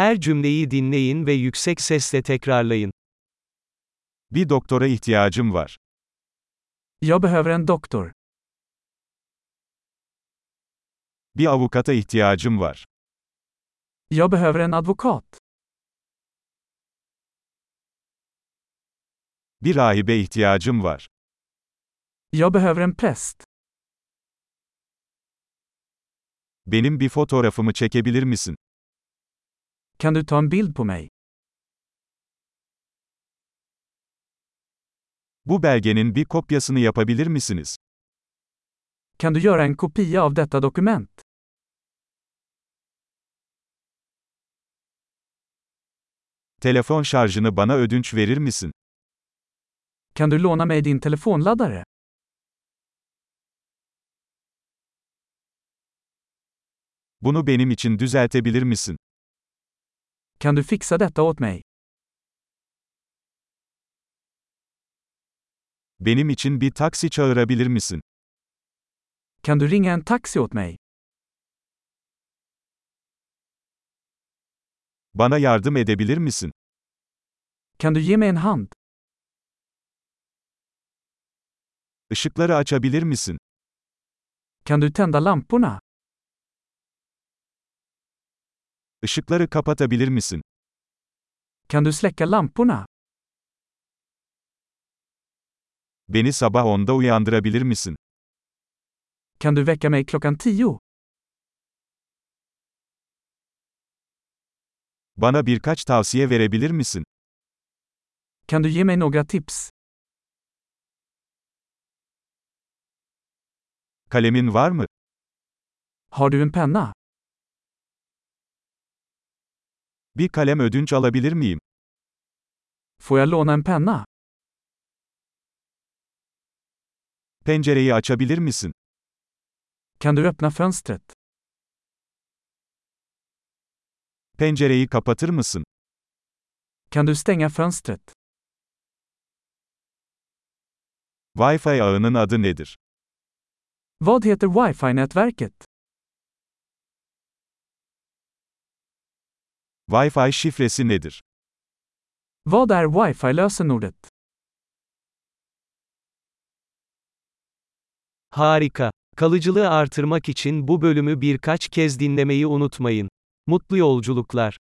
Her cümleyi dinleyin ve yüksek sesle tekrarlayın. Bir doktora ihtiyacım var. Jag behöver en doktor. Bir avukata ihtiyacım var. Jag behöver en advokat. Bir rahibe ihtiyacım var. Jag behöver en präst. Benim bir fotoğrafımı çekebilir misin? Kan du ta en bild på mig? Bu belgenin bir kopyasını yapabilir misiniz? Kan du göra en kopia av detta dokument? Telefon şarjını bana ödünç verir misin? Kan du låna mig din telefonladdare? Bunu benim için düzeltebilir misin? Kan du fixa detta åt mig? Benim için bir taksi çağırabilir misin? Kan du ringa en taxi åt mig? Bana yardım edebilir misin? Kan du ge mig en hand? Işıkları açabilir misin? Kan du tända lamporna? Işıkları kapatabilir misin? Kan du släcka lamporna? Beni sabah 10'da uyandırabilir misin? Kan du väcka mig klockan tio? Bana birkaç tavsiye verebilir misin? Kan du ge mig några tips? Kalemin var mı? Har du en penna? Bir kalem ödünç alabilir miyim? Får jag låna en penna? Pencereyi açabilir misin? Kan du öppna fönstret? Pencereyi kapatır mısın? Kan du stänga fönstret? Wi-Fi ağının adı nedir? Vad heter wifi-nätverket? Wi-Fi şifresi nedir? Vad är wifi-lösenordet? Harika. Kalıcılığı artırmak için bu bölümü birkaç kez dinlemeyi unutmayın. Mutlu yolculuklar.